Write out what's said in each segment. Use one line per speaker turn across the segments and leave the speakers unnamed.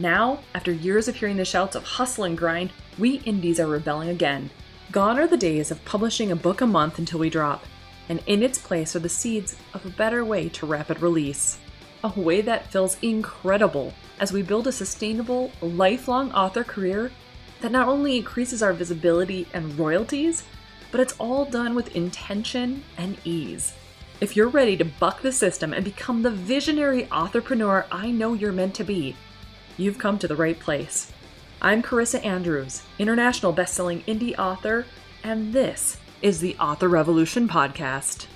Now, after years of hearing the shouts of hustle and grind, we indies are rebelling again. Gone are the days of publishing a book a month until we drop, and in its place are the seeds of a better way to rapid release. A way that feels incredible as we build a sustainable, lifelong author career that not only increases our visibility and royalties, but it's all done with intention and ease. If you're ready to buck the system and become the visionary entrepreneur I know you're meant to be, you've come to the right place. I'm Carissa Andrews, international best-selling indie author, and this is the Author Revolution podcast.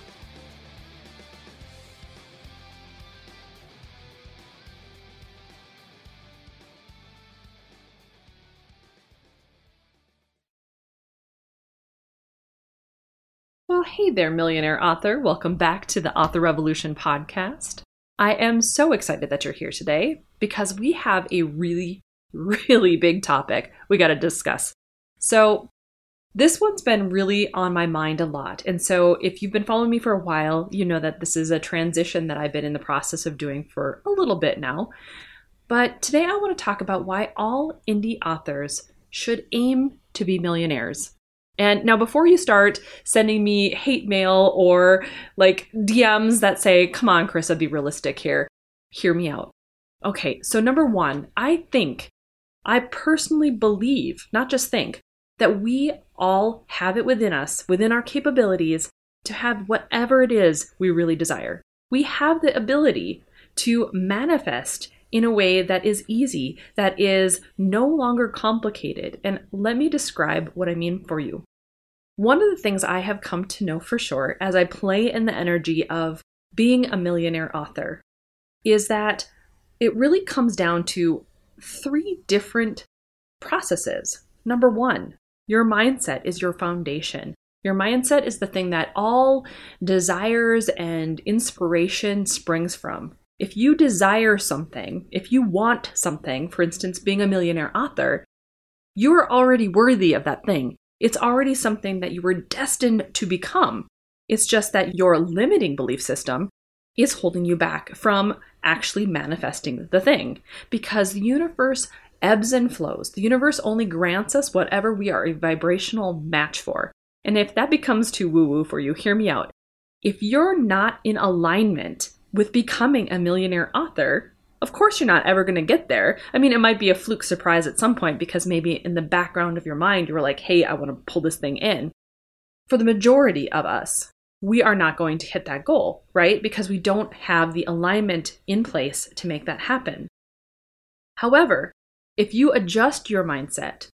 Well, hey there, millionaire author. Welcome back to the Author Revolution podcast. I am so excited that you're here today because we have a really, really big topic we got to discuss. So, this one's been really on my mind a lot. And so, if you've been following me for a while, you know that this is a transition that I've been in the process of doing for a little bit now. But today, I want to talk about why all indie authors should aim to be millionaires. And now, before you start sending me hate mail or like DMs that say, come on, Carissa, be realistic here, hear me out. Okay, so number one, I think, I personally believe, not just think, that we all have it within us, within our capabilities, to have whatever it is we really desire. We have the ability to manifest in a way that is easy, that is no longer complicated. And let me describe what I mean for you. One of the things I have come to know for sure as I play in the energy of being a millionaire author is that it really comes down to three different processes. Number one, your mindset is your foundation. Your mindset is the thing that all desires and inspiration springs from if you desire something, if you want something, for instance, being a millionaire author, you are already worthy of that thing. It's already something that you were destined to become. It's just that your limiting belief system is holding you back from actually manifesting the thing because the universe ebbs and flows. The universe only grants us whatever we are a vibrational match for. And if that becomes too woo woo for you, hear me out. If you're not in alignment with becoming a millionaire author, of course you're not ever going to get there. I mean, it might be a fluke surprise at some point because maybe in the background of your mind you were like, hey, I want to pull this thing in. For the majority of us, we are not going to hit that goal, right? Because we don't have the alignment in place to make that happen. However, if you adjust your mindset,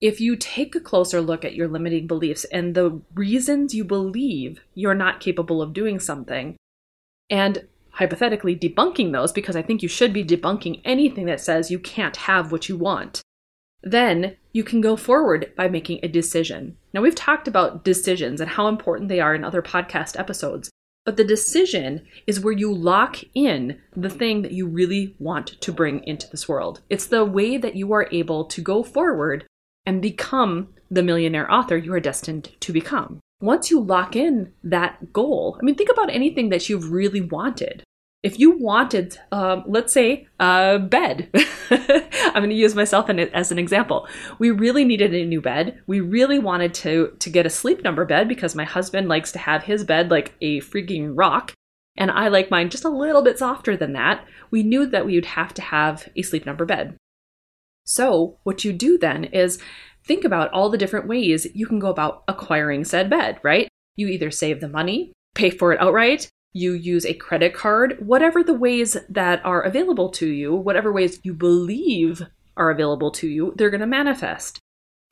if you take a closer look at your limiting beliefs and the reasons you believe you're not capable of doing something, and hypothetically debunking those because I think you should be debunking anything that says you can't have what you want. Then you can go forward by making a decision. Now, we've talked about decisions and how important they are in other podcast episodes, but the decision is where you lock in the thing that you really want to bring into this world. It's the way that you are able to go forward and become the millionaire author you are destined to become once you lock in that goal, I mean, think about anything that you've really wanted. If you wanted, um, let's say, a bed, I'm going to use myself as an example. We really needed a new bed. We really wanted to to get a sleep number bed because my husband likes to have his bed like a freaking rock, and I like mine just a little bit softer than that. We knew that we would have to have a sleep number bed. So what you do then is think about all the different ways you can go about acquiring said bed, right? You either save the money, pay for it outright, you use a credit card, whatever the ways that are available to you, whatever ways you believe are available to you, they're going to manifest.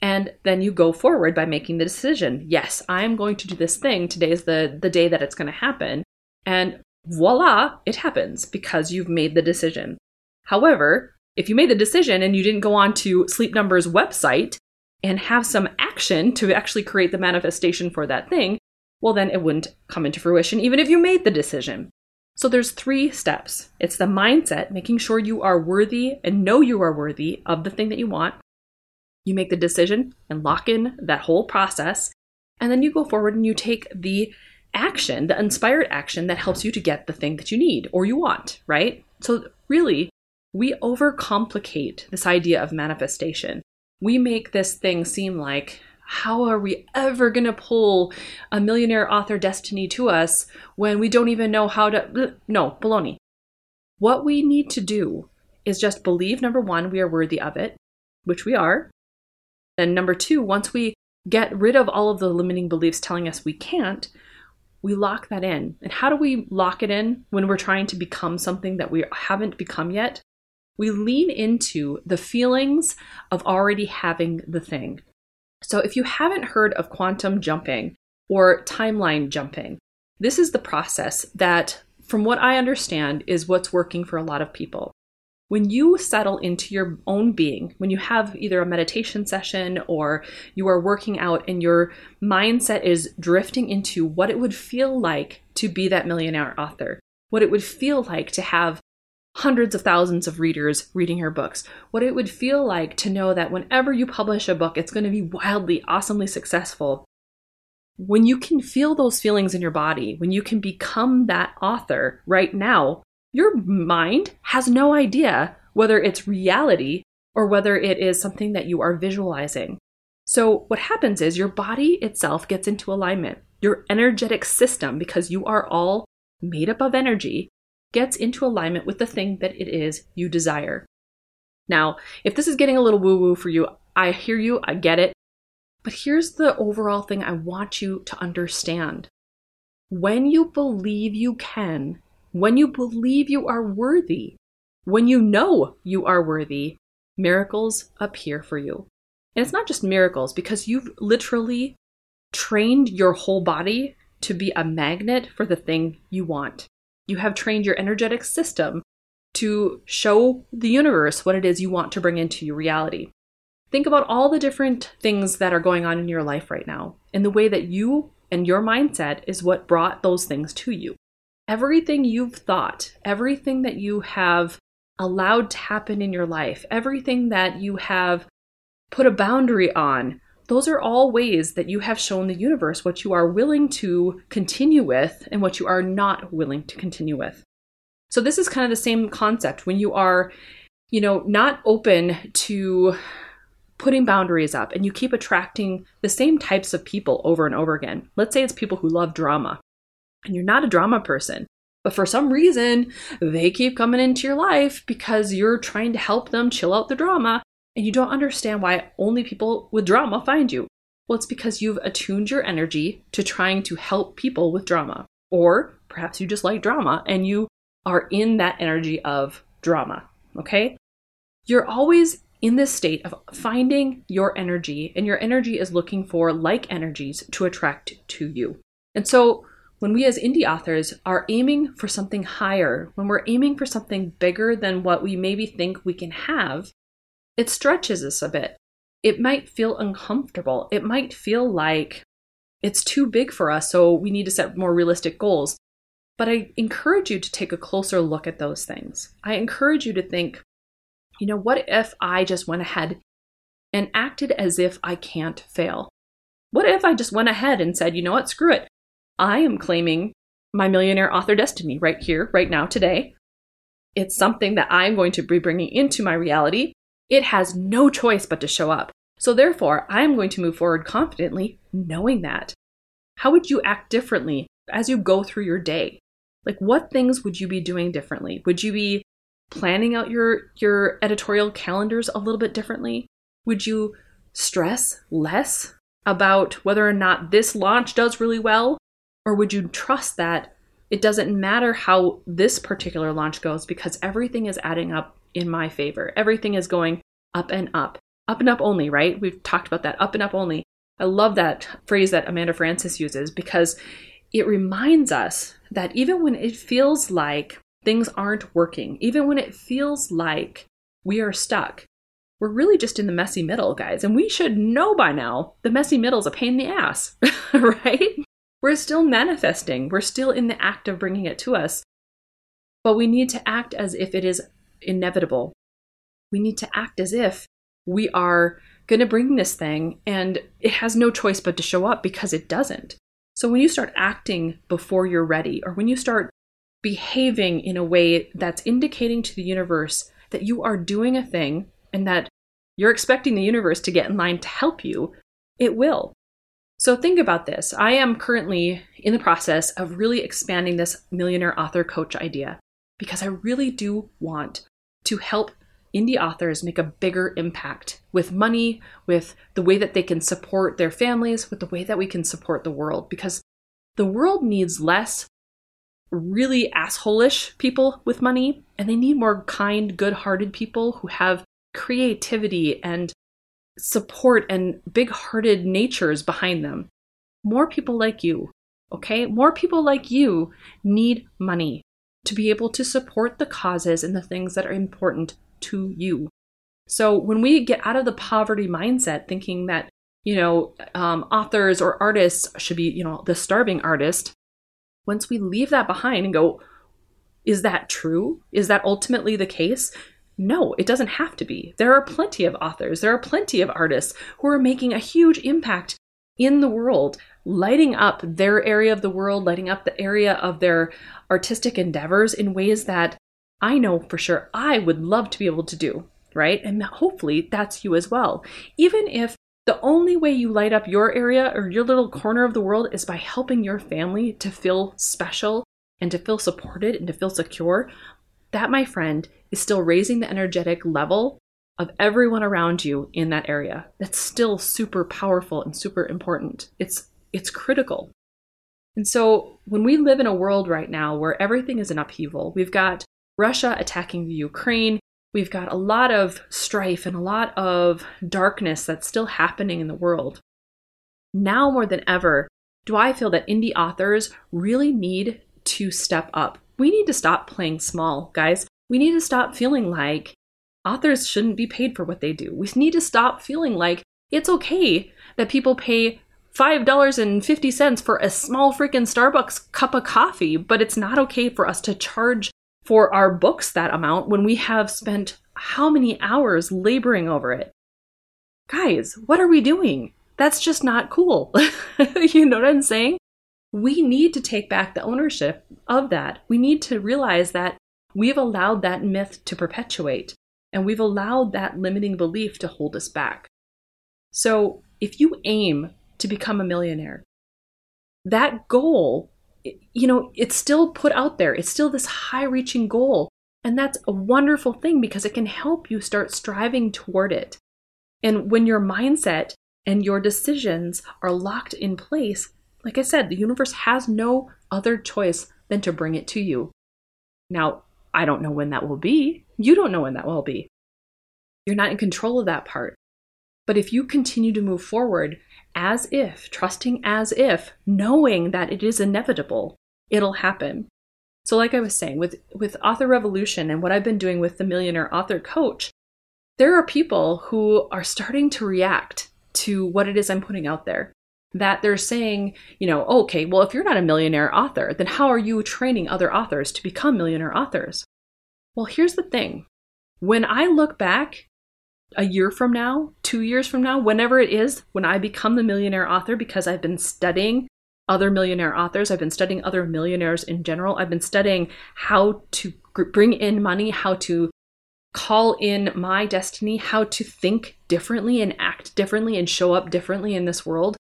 And then you go forward by making the decision. Yes, I'm going to do this thing. Today is the, the day that it's going to happen. And voila, it happens because you've made the decision. However, if you made the decision and you didn't go on to Sleep Number's website and have some action to actually create the manifestation for that thing, well, then it wouldn't come into fruition even if you made the decision. So there's three steps. It's the mindset, making sure you are worthy and know you are worthy of the thing that you want. You make the decision and lock in that whole process. And then you go forward and you take the action, the inspired action that helps you to get the thing that you need or you want, right? So really, we overcomplicate this idea of manifestation. We make this thing seem like how are we ever going to pull a millionaire author destiny to us when we don't even know how to? No, baloney. What we need to do is just believe number one, we are worthy of it, which we are. Then, number two, once we get rid of all of the limiting beliefs telling us we can't, we lock that in. And how do we lock it in when we're trying to become something that we haven't become yet? We lean into the feelings of already having the thing. So, if you haven't heard of quantum jumping or timeline jumping, this is the process that, from what I understand, is what's working for a lot of people. When you settle into your own being, when you have either a meditation session or you are working out and your mindset is drifting into what it would feel like to be that millionaire author, what it would feel like to have hundreds of thousands of readers reading your books. What it would feel like to know that whenever you publish a book, it's going to be wildly, awesomely successful. When you can feel those feelings in your body, when you can become that author right now, your mind has no idea whether it's reality or whether it is something that you are visualizing. So, what happens is your body itself gets into alignment. Your energetic system, because you are all made up of energy, gets into alignment with the thing that it is you desire. Now, if this is getting a little woo woo for you, I hear you, I get it. But here's the overall thing I want you to understand. When you believe you can, when you believe you are worthy, when you know you are worthy, miracles appear for you. And it's not just miracles, because you've literally trained your whole body to be a magnet for the thing you want. You have trained your energetic system to show the universe what it is you want to bring into your reality. Think about all the different things that are going on in your life right now and the way that you and your mindset is what brought those things to you. Everything you've thought, everything that you have allowed to happen in your life, everything that you have put a boundary on, those are all ways that you have shown the universe what you are willing to continue with and what you are not willing to continue with. So this is kind of the same concept when you are, you know, not open to putting boundaries up and you keep attracting the same types of people over and over again. Let's say it's people who love drama and you're not a drama person. But for some reason, they keep coming into your life because you're trying to help them chill out the drama and you don't understand why only people with drama find you. Well, it's because you've attuned your energy to trying to help people with drama. Or perhaps you just like drama and you are in that energy of drama. Okay? You're always in this state of finding your energy, and your energy is looking for like energies to attract to you. And so, when we as indie authors are aiming for something higher, when we're aiming for something bigger than what we maybe think we can have, it stretches us a bit. It might feel uncomfortable. It might feel like it's too big for us, so we need to set more realistic goals. But I encourage you to take a closer look at those things. I encourage you to think, you know, what if I just went ahead and acted as if I can't fail? What if I just went ahead and said, you know what, screw it. I am claiming my millionaire author destiny right here, right now, today. It's something that I'm going to be bringing into my reality. It has no choice but to show up. So, therefore, I am going to move forward confidently knowing that. How would you act differently as you go through your day? Like, what things would you be doing differently? Would you be planning out your, your editorial calendars a little bit differently? Would you stress less about whether or not this launch does really well? Or would you trust that it doesn't matter how this particular launch goes because everything is adding up in my favor. Everything is going up and up. Up and up only, right? We've talked about that. Up and up only. I love that phrase that Amanda Frances uses because it reminds us that even when it feels like things aren't working, even when it feels like we are stuck, we're really just in the messy middle, guys. And we should know by now the messy middle's a pain in the ass, right? We're still manifesting, we're still in the act of bringing it to us. But we need to act as if it is inevitable. We need to act as if we are going to bring this thing and it has no choice but to show up because it doesn't. So when you start acting before you're ready, or when you start behaving in a way that's indicating to the universe that you are doing a thing and that you're expecting the universe to get in line to help you, it will. So think about this. I am currently in the process of really expanding this millionaire author coach idea because I really do want to help indie authors make a bigger impact with money, with the way that they can support their families, with the way that we can support the world because the world needs less really assholish people with money, and they need more kind, good hearted people who have creativity and support and big hearted natures behind them. More people like you, okay? More people like you need money to be able to support the causes and the things that are important to you. So when we get out of the poverty mindset, thinking that, you know, um, authors or artists should be, you know, the starving artist, once we leave that behind and go, is that true? Is that ultimately the case? No, it doesn't have to be. There are plenty of authors, there are plenty of artists who are making a huge impact in the world, lighting up their area of the world, lighting up the area of their artistic endeavors in ways that I know for sure I would love to be able to do, right? And hopefully that's you as well. Even if the only way you light up your area or your little corner of the world is by helping your family to feel special and to feel supported and to feel secure, that, my friend, is still raising the energetic level of everyone around you in that area. That's still super powerful and super important. It's it's critical. And so when we live in a world right now where everything is in upheaval, we've got Russia attacking the Ukraine, we've got a lot of strife and a lot of darkness that's still happening in the world. Now more than ever, do I feel that indie authors really need to step up. We need to stop playing small, guys. We need to stop feeling like authors shouldn't be paid for what they do. We need to stop feeling like it's okay that people pay $5.50 for a small freaking Starbucks cup of coffee, but it's not okay for us to charge for our books that amount when we have spent how many hours laboring over it. Guys, what are we doing? That's just not cool. you know what I'm saying? We need to take back the ownership of that. We need to realize that we've allowed that myth to perpetuate and we've allowed that limiting belief to hold us back. So, if you aim to become a millionaire, that goal you know, it's still put out there. It's still this high reaching goal. And that's a wonderful thing because it can help you start striving toward it. And when your mindset and your decisions are locked in place, like I said, the universe has no other choice than to bring it to you. Now, I don't know when that will be. You don't know when that will be. You're not in control of that part. But if you continue to move forward as if, trusting as if, knowing that it is inevitable, it'll happen. So, like I was saying, with, with Author Revolution and what I've been doing with the Millionaire Author Coach, there are people who are starting to react to what it is I'm putting out there. That they're saying, you know, okay, well, if you're not a millionaire author, then how are you training other authors to become millionaire authors? Well, here's the thing when I look back a year from now, two years from now, whenever it is, when I become the millionaire author, because I've been studying other millionaire authors, I've been studying other millionaires in general, I've been studying how to bring in money, how to call in my destiny, how to think differently and act differently and show up differently in this world.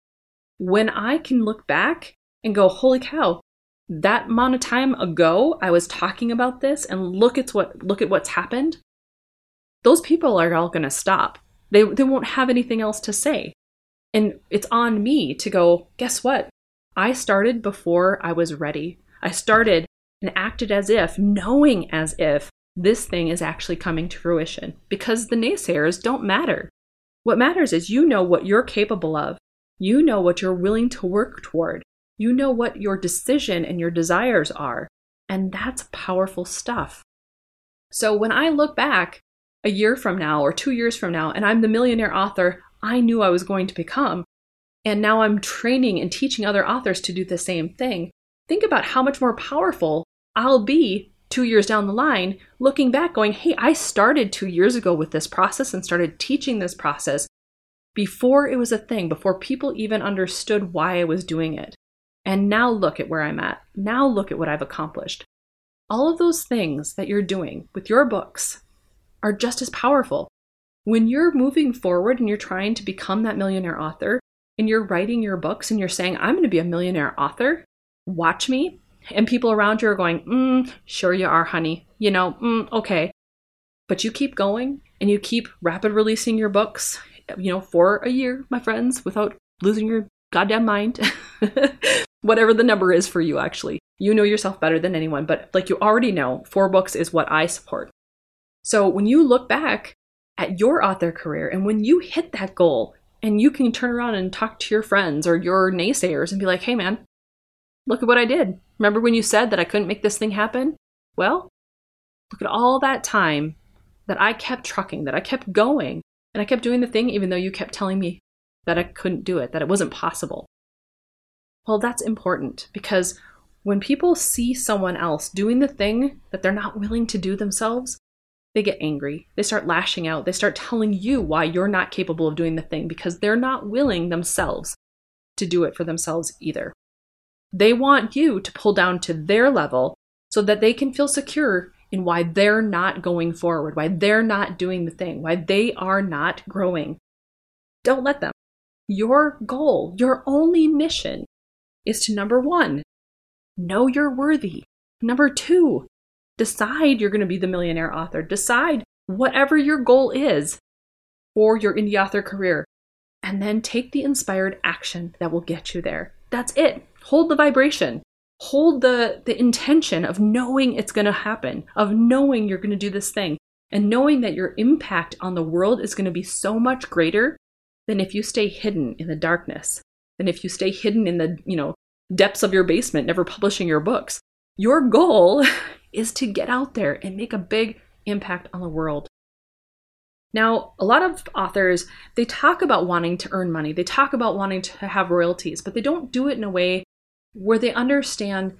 When I can look back and go, holy cow, that amount of time ago I was talking about this and look at what look at what's happened those people are all going to stop. They, they won't have anything else to say. And it's on me to go, guess what? I started before I was ready. I started and acted as if, knowing as if this thing is actually coming to fruition because the naysayers don't matter. What matters is you know what you're capable of. You know what you're willing to work toward. You know what your decision and your desires are. And that's powerful stuff. So when I look back a year from now or two years from now and I'm the millionaire author I knew I was going to become. And now I'm training and teaching other authors to do the same thing. Think about how much more powerful I'll be two years down the line, looking back, going, hey, I started two years ago with this process and started teaching this process before it was a thing, before people even understood why I was doing it. And now look at where I'm at. Now look at what I've accomplished. All of those things that you're doing with your books are just as powerful. When you're moving forward and you're trying to become that millionaire author and you're writing your books and you're saying, I'm going to be a millionaire author, watch me. And people around you are going, mm, sure you are, honey. You know, mm, okay. But you keep going and you keep rapid releasing your books, you know, for a year, my friends, without losing your goddamn mind. Whatever the number is for you, actually. You know yourself better than anyone, but like you already know, four books is what I support. So when you look back at your author career and when you hit that goal and you can turn around and talk to your friends or your naysayers and be like, hey man, look at what I did. Remember when you said that I couldn't make this thing happen? Well, look at all that time that I kept trucking, that I kept going, and I kept doing the thing even though you kept telling me that I couldn't do it, that it wasn't possible. Well, that's important because when people see someone else doing the thing that they're not willing to do themselves, they get angry. They start lashing out. They start telling you why you're not capable of doing the thing because they're not willing themselves to do it for themselves either. They want you to pull down to their level so that they can feel secure in why they're not going forward, why they're not doing the thing, why they are not growing. Don't let them. Your goal, your only mission is to number one, know you're worthy. Number two, decide you're going to be the millionaire author. Decide whatever your goal is for your indie author career. And then take the inspired action that will get you there. That's it. Hold the vibration. Hold the, the intention of knowing it's going to happen, of knowing you're going to do this thing, and knowing that your impact on the world is going to be so much greater than if you stay hidden in the darkness, than if you stay hidden in the, you know, depths of your basement, never publishing your books. Your goal is to get out there and make a big impact on the world. Now, a lot of authors, they talk about wanting to earn money. They talk about wanting to have royalties, but they don't do it in a way where they understand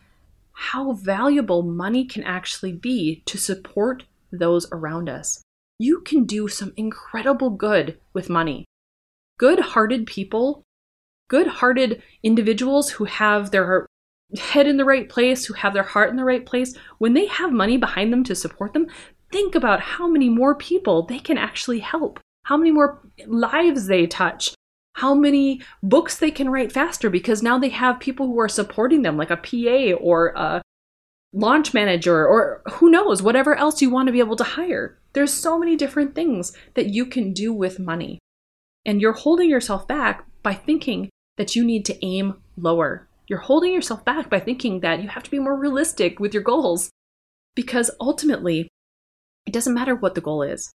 how valuable money can actually be to support those around us. You can do some incredible good with money. Good hearted people, good hearted individuals who have their head in the right place, who have their heart in the right place, when they have money behind them to support them, think about how many more people they can actually help, how many more lives they touch, how many books they can write faster because now they have people who are supporting them, like a PA or a launch manager or who knows, whatever else you want to be able to hire. There's so many different things that you can do with money. And you're holding yourself back by thinking that you need to aim lower you're holding yourself back by thinking that you have to be more realistic with your goals. Because ultimately, it doesn't matter what the goal is.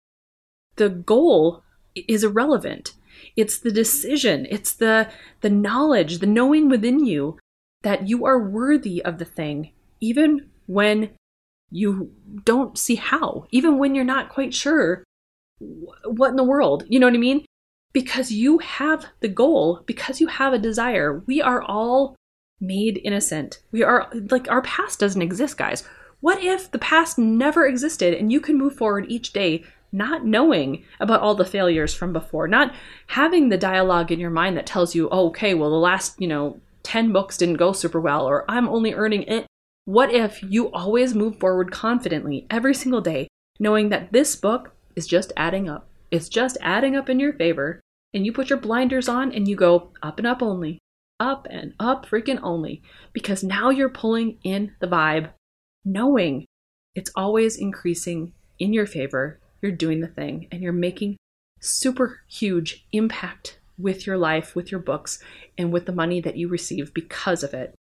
The goal is irrelevant. It's the decision, it's the, the knowledge, the knowing within you that you are worthy of the thing, even when you don't see how, even when you're not quite sure what in the world. You know what I mean? Because you have the goal, because you have a desire. We are all made innocent. We are like our past doesn't exist, guys. What if the past never existed and you can move forward each day not knowing about all the failures from before, not having the dialogue in your mind that tells you, oh, okay, well, the last, you know, 10 books didn't go super well, or I'm only earning it. What if you always move forward confidently every single day, knowing that this book is just adding up? It's just adding up in your favor, and you put your blinders on and you go up and up only, up and up freaking only because now you're pulling in the vibe, knowing it's always increasing in your favor. You're doing the thing and you're making super huge impact with your life, with your books, and with the money that you receive because of it.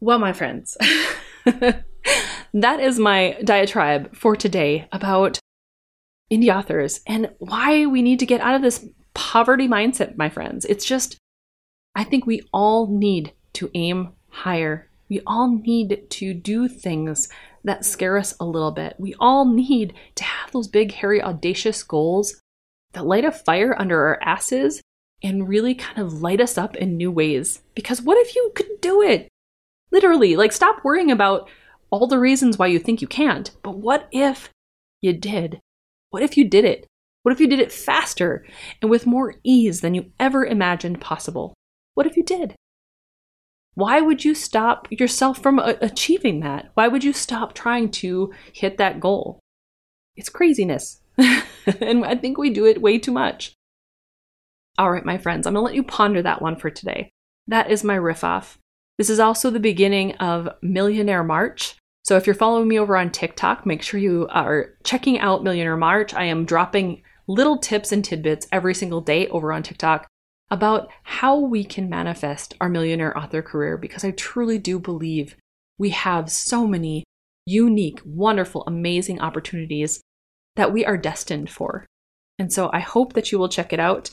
Well, my friends, that is my diatribe for today about indie authors and why we need to get out of this poverty mindset, my friends. It's just I think we all need to aim higher We all need to do things that scare us a little bit. We all need to have those big, hairy, audacious goals that light a fire under our asses and really kind of light us up in new ways. Because what if you could do it? Literally, like stop worrying about all the reasons why you think you can't. But what if you did? What if you did it? What if you did it faster and with more ease than you ever imagined possible? What if you did? Why would you stop yourself from a- achieving that? Why would you stop trying to hit that goal? It's craziness. and I think we do it way too much. All right, my friends, I'm going to let you ponder that one for today. That is my riff off. This is also the beginning of Millionaire March. So if you're following me over on TikTok, make sure you are checking out Millionaire March. I am dropping little tips and tidbits every single day over on TikTok about how we can manifest our millionaire author career because I truly do believe we have so many unique, wonderful, amazing opportunities that we are destined for. And so I hope that you will check it out.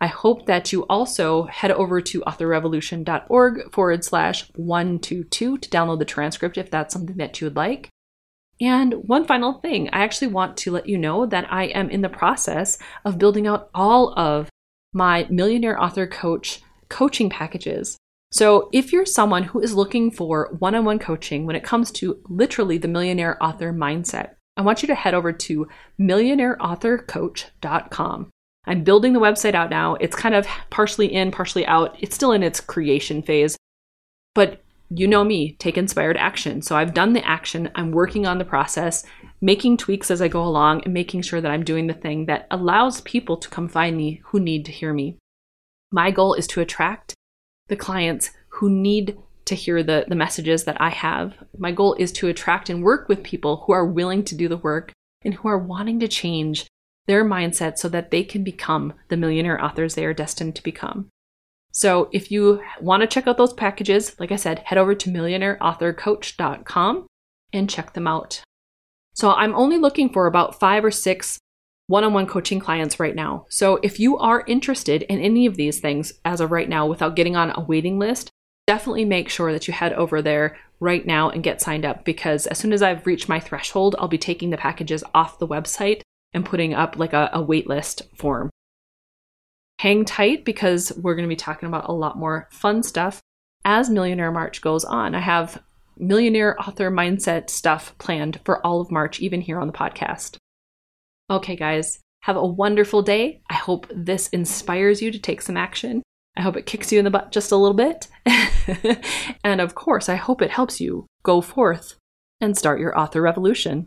I hope that you also head over to authorrevolution.org forward slash 122 to download the transcript if that's something that you would like. And one final thing, I actually want to let you know that I am in the process of building out all of my Millionaire Author Coach coaching packages. So, if you're someone who is looking for one on one coaching when it comes to literally the millionaire author mindset, I want you to head over to millionaireauthorcoach.com. I'm building the website out now. It's kind of partially in, partially out. It's still in its creation phase. But you know me, take inspired action. So I've done the action, I'm working on the process, making tweaks as I go along, and making sure that I'm doing the thing that allows people to come find me who need to hear me. My goal is to attract the clients who need to hear the, the messages that I have. My goal is to attract and work with people who are willing to do the work and who are wanting to change their mindset so that they can become the millionaire authors they are destined to become. So if you want to check out those packages, like I said, head over to millionaireauthorcoach.com and check them out. So I'm only looking for about five or six one on one coaching clients right now. So if you are interested in any of these things as of right now without getting on a waiting list, definitely make sure that you head over there right now and get signed up because as soon as I've reached my threshold, I'll be taking the packages off the website and putting up like a, a wait list form hang tight because we're going to be talking about a lot more fun stuff as Millionaire March goes on. I have millionaire author mindset stuff planned for all of March, even here on the podcast. Okay, guys, have a wonderful day. I hope this inspires you to take some action. I hope it kicks you in the butt just a little bit. and of course, I hope it helps you go forth and start your author revolution.